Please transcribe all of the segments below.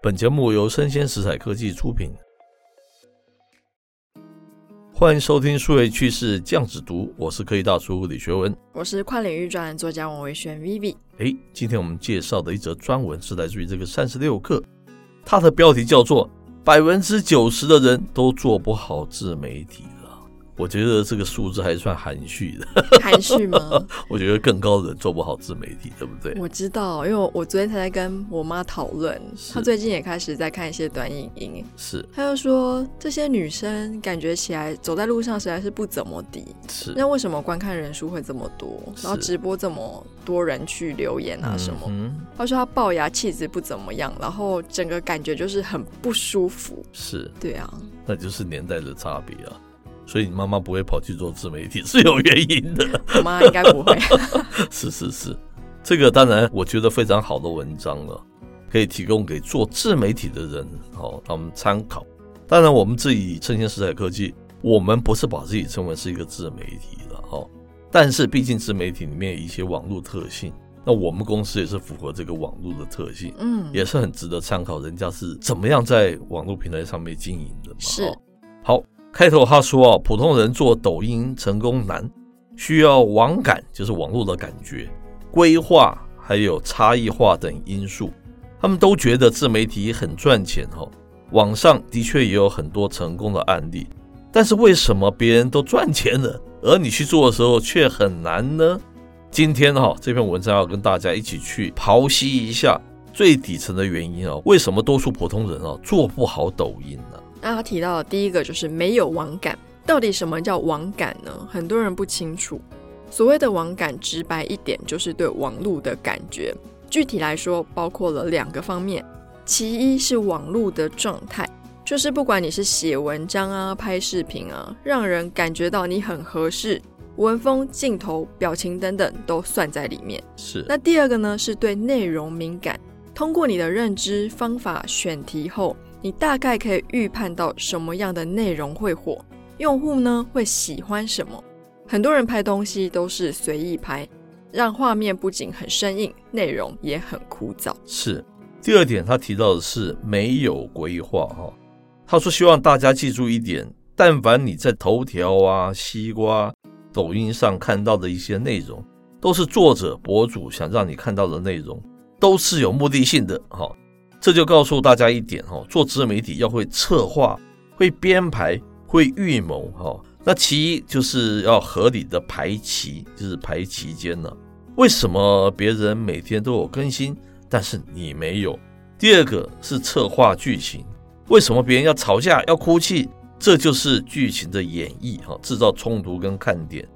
本节目由生鲜食材科技出品，欢迎收听数位趋势酱子读，我是科技大叔李学文，我是跨领域专栏作家王维轩 Vivi。哎，今天我们介绍的一则专文是来自于这个三十六氪，它的标题叫做“百分之九十的人都做不好自媒体”。我觉得这个数字还算含蓄的，含蓄吗？我觉得更高的人做不好自媒体，对不对？我知道，因为我昨天才在跟我妈讨论，她最近也开始在看一些短影音，是，她就说这些女生感觉起来走在路上实在是不怎么地，是，那为什么观看人数会这么多，然后直播这么多人去留言啊什么？嗯，她说她龅牙气质不怎么样，然后整个感觉就是很不舒服，是，对啊，那就是年代的差别啊。所以你妈妈不会跑去做自媒体 是有原因的，我妈应该不会。是是是，这个当然我觉得非常好的文章了，可以提供给做自媒体的人哦，他们参考。当然我们自己声鲜时代科技，我们不是把自己称为是一个自媒体了哈，但是毕竟自媒体里面有一些网络特性，那我们公司也是符合这个网络的特性，嗯，也是很值得参考，人家是怎么样在网络平台上面经营的嘛。是，好。开头他说啊，普通人做抖音成功难，需要网感，就是网络的感觉、规划，还有差异化等因素。他们都觉得自媒体很赚钱哈，网上的确也有很多成功的案例，但是为什么别人都赚钱了，而你去做的时候却很难呢？今天哈这篇文章要跟大家一起去剖析一下最底层的原因啊，为什么多数普通人啊做不好抖音呢？那他提到的第一个就是没有网感，到底什么叫网感呢？很多人不清楚。所谓的网感，直白一点就是对网络的感觉。具体来说，包括了两个方面。其一是网络的状态，就是不管你是写文章啊、拍视频啊，让人感觉到你很合适，文风、镜头、表情等等都算在里面。是。那第二个呢，是对内容敏感，通过你的认知方法选题后。你大概可以预判到什么样的内容会火，用户呢会喜欢什么？很多人拍东西都是随意拍，让画面不仅很生硬，内容也很枯燥。是。第二点，他提到的是没有规划哈。他说希望大家记住一点：但凡你在头条啊、西瓜、抖音上看到的一些内容，都是作者博主想让你看到的内容，都是有目的性的哈。这就告诉大家一点哈，做自媒体要会策划、会编排、会预谋哈。那其一就是要合理的排期，就是排期间呢。为什么别人每天都有更新，但是你没有？第二个是策划剧情，为什么别人要吵架、要哭泣？这就是剧情的演绎哈，制造冲突跟看点。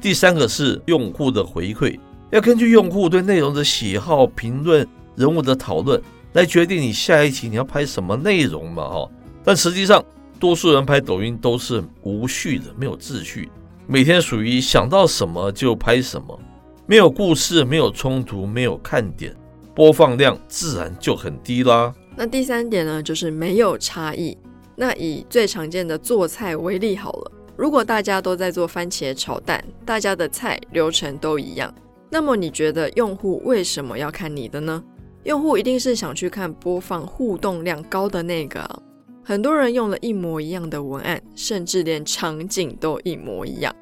第三个是用户的回馈，要根据用户对内容的喜好、评论、人物的讨论。来决定你下一期你要拍什么内容嘛，哈！但实际上，多数人拍抖音都是无序的，没有秩序，每天属于想到什么就拍什么，没有故事，没有冲突，没有看点，播放量自然就很低啦。那第三点呢，就是没有差异。那以最常见的做菜为例好了，如果大家都在做番茄炒蛋，大家的菜流程都一样，那么你觉得用户为什么要看你的呢？用户一定是想去看播放互动量高的那个啊。很多人用了一模一样的文案，甚至连场景都一模一样，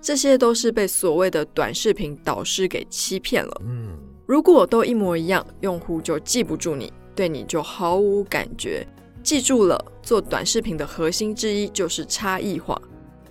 这些都是被所谓的短视频导师给欺骗了。嗯，如果都一模一样，用户就记不住你，对你就毫无感觉。记住了，做短视频的核心之一就是差异化。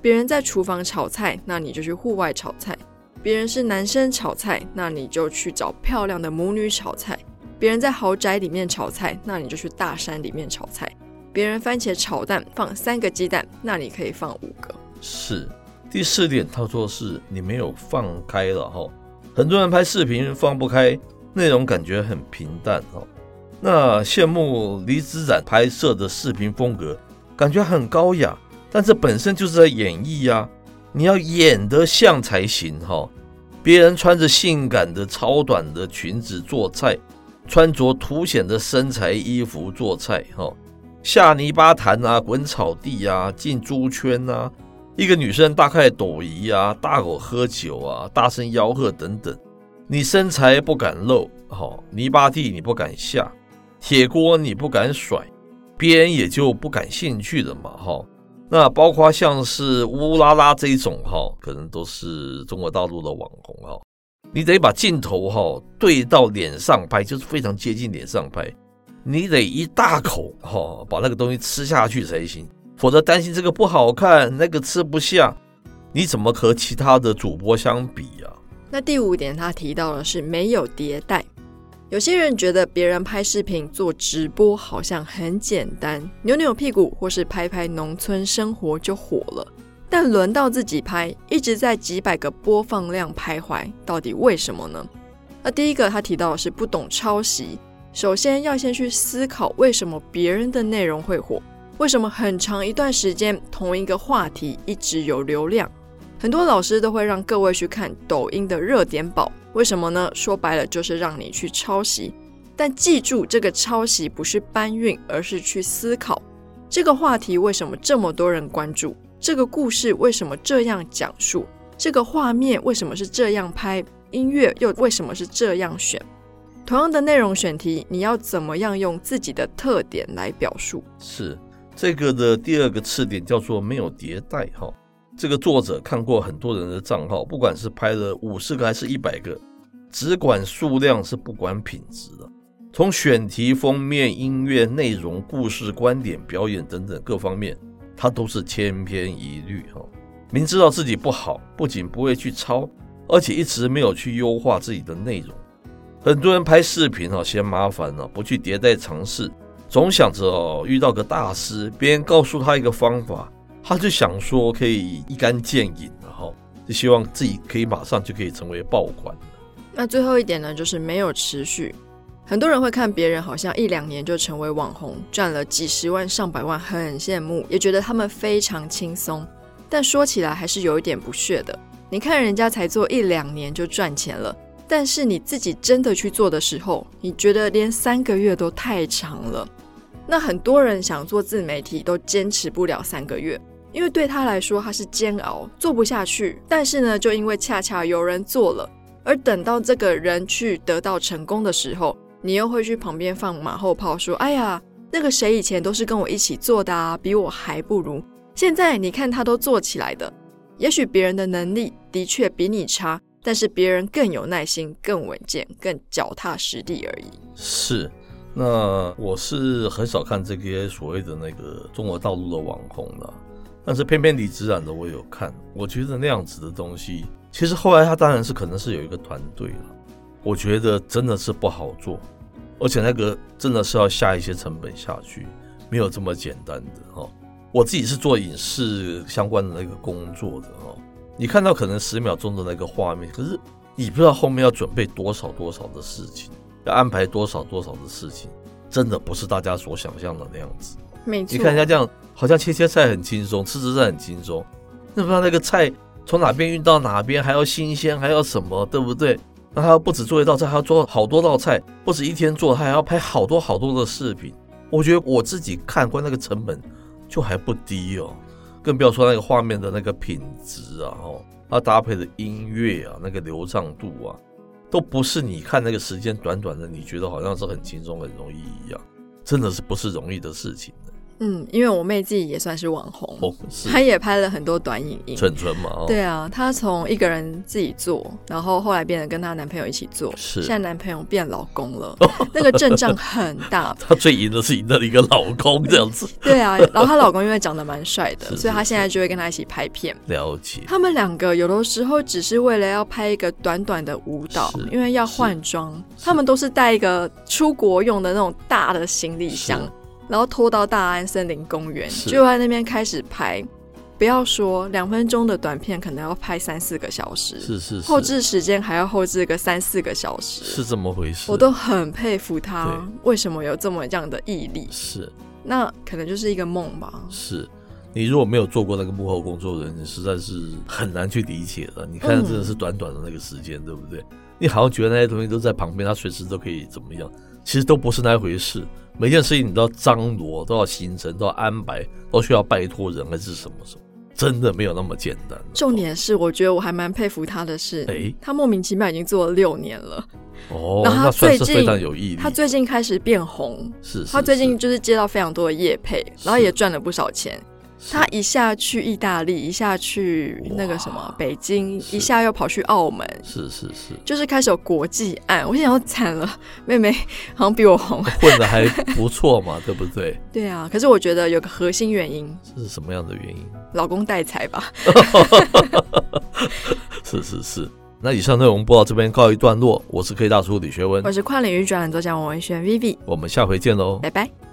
别人在厨房炒菜，那你就去户外炒菜；别人是男生炒菜，那你就去找漂亮的母女炒菜。别人在豪宅里面炒菜，那你就去大山里面炒菜。别人番茄炒蛋放三个鸡蛋，那你可以放五个。是。第四点，他说是你没有放开了哈。很多人拍视频放不开，内容感觉很平淡哈。那羡慕李子展拍摄的视频风格，感觉很高雅，但这本身就是在演绎呀、你要演得像才行哈。别人穿着性感的超短的裙子做菜，穿着凸显的身材衣服做菜哈，下泥巴潭啊，滚草地啊，进猪圈啊，一个女生大快朵颐啊，大口喝酒啊，大声吆喝等等，你身材不敢露，哈，泥巴地你不敢下。铁锅你不敢甩，别人也就不感兴趣了嘛，哈。那包括像是乌拉拉这一种，哈，可能都是中国大陆的网红，哈。你得把镜头，哈，对到脸上拍，就是非常接近脸上拍。你得一大口，哈，把那个东西吃下去才行，否则担心这个不好看，那个吃不下，你怎么和其他的主播相比呀？那第五点，他提到的是没有迭代。有些人觉得别人拍视频做直播好像很简单，扭扭屁股或是拍拍农村生活就火了。但轮到自己拍，一直在几百个播放量徘徊，到底为什么呢？那第一个他提到的是不懂抄袭，首先要先去思考为什么别人的内容会火，为什么很长一段时间同一个话题一直有流量。很多老师都会让各位去看抖音的热点宝。为什么呢？说白了就是让你去抄袭，但记住这个抄袭不是搬运，而是去思考这个话题为什么这么多人关注，这个故事为什么这样讲述，这个画面为什么是这样拍，音乐又为什么是这样选。同样的内容选题，你要怎么样用自己的特点来表述？是这个的第二个次点叫做没有迭代哈。这个作者看过很多人的账号，不管是拍了五十个还是一百个，只管数量是不管品质的。从选题、封面、音乐、内容、故事、观点、表演等等各方面，他都是千篇一律哈。明知道自己不好，不仅不会去抄，而且一直没有去优化自己的内容。很多人拍视频哦嫌麻烦了，不去迭代尝试，总想着哦遇到个大师，别人告诉他一个方法。他就想说可以一竿见影，然后就希望自己可以马上就可以成为爆款。那最后一点呢，就是没有持续。很多人会看别人好像一两年就成为网红，赚了几十万、上百万，很羡慕，也觉得他们非常轻松。但说起来还是有一点不屑的。你看人家才做一两年就赚钱了，但是你自己真的去做的时候，你觉得连三个月都太长了。那很多人想做自媒体都坚持不了三个月。因为对他来说，他是煎熬，做不下去。但是呢，就因为恰恰有人做了，而等到这个人去得到成功的时候，你又会去旁边放马后炮，说：“哎呀，那个谁以前都是跟我一起做的啊，比我还不如。现在你看他都做起来的。也许别人的能力的确比你差，但是别人更有耐心、更稳健、更脚踏实地而已。”是，那我是很少看这些所谓的那个中国大陆的网红的。但是偏偏李子然的我有看，我觉得那样子的东西，其实后来他当然是可能是有一个团队了，我觉得真的是不好做，而且那个真的是要下一些成本下去，没有这么简单的哈。我自己是做影视相关的那个工作的哈，你看到可能十秒钟的那个画面，可是你不知道后面要准备多少多少的事情，要安排多少多少的事情，真的不是大家所想象的那样子。没错，你看人家这样，好像切切菜很轻松，吃吃菜很轻松。那不知道那个菜从哪边运到哪边，还要新鲜，还要什么，对不对？那他不止做一道菜，还要做好多道菜，不止一天做，他还要拍好多好多的视频。我觉得我自己看过那个成本就还不低哦，更不要说那个画面的那个品质啊，哦，它搭配的音乐啊，那个流畅度啊，都不是你看那个时间短短的，你觉得好像是很轻松很容易一样，真的是不是容易的事情。嗯，因为我妹自己也算是网红，哦、她也拍了很多短影音。纯纯嘛，哦、对啊，她从一个人自己做，然后后来变得跟她男朋友一起做，是现在男朋友变老公了，那个阵仗很大。她最赢的是赢的一个老公这样子。对啊，然后她老公因为长得蛮帅的，所以她现在就会跟他一起拍片。了解。他们两个有的时候只是为了要拍一个短短的舞蹈，因为要换装，他们都是带一个出国用的那种大的行李箱。然后拖到大安森林公园，就在那边开始拍。不要说两分钟的短片，可能要拍三四个小时，是是是，后置时间还要后置个三四个小时，是这么回事。我都很佩服他，为什么有这么这样的毅力？是，那可能就是一个梦吧。是。你如果没有做过那个幕后工作人，你实在是很难去理解的。你看，真的是短短的那个时间，嗯、对不对？你好像觉得那些东西都在旁边，他随时都可以怎么样？其实都不是那一回事。每件事情你都要张罗，都要形成，都要安排，都需要拜托人，还是什么什么？真的没有那么简单。重点是，我觉得我还蛮佩服他的是，哎，他莫名其妙已经做了六年了。哦，然后他最近非常有意义，他最近开始变红，是，是，他最近就是接到非常多的业配，然后也赚了不少钱。他一下去意大利，一下去那个什么北京，一下又跑去澳门，是是是，就是开始有国际案。我想要惨了，妹妹好像比我红，混的还不错嘛，对不对？对啊，可是我觉得有个核心原因，是什么样的原因？老公带财吧。是是是，那以上内容播到这边告一段落。我是科技大叔李学文，我是跨领域专栏作家王文轩 Vivi，我们下回见喽，拜拜。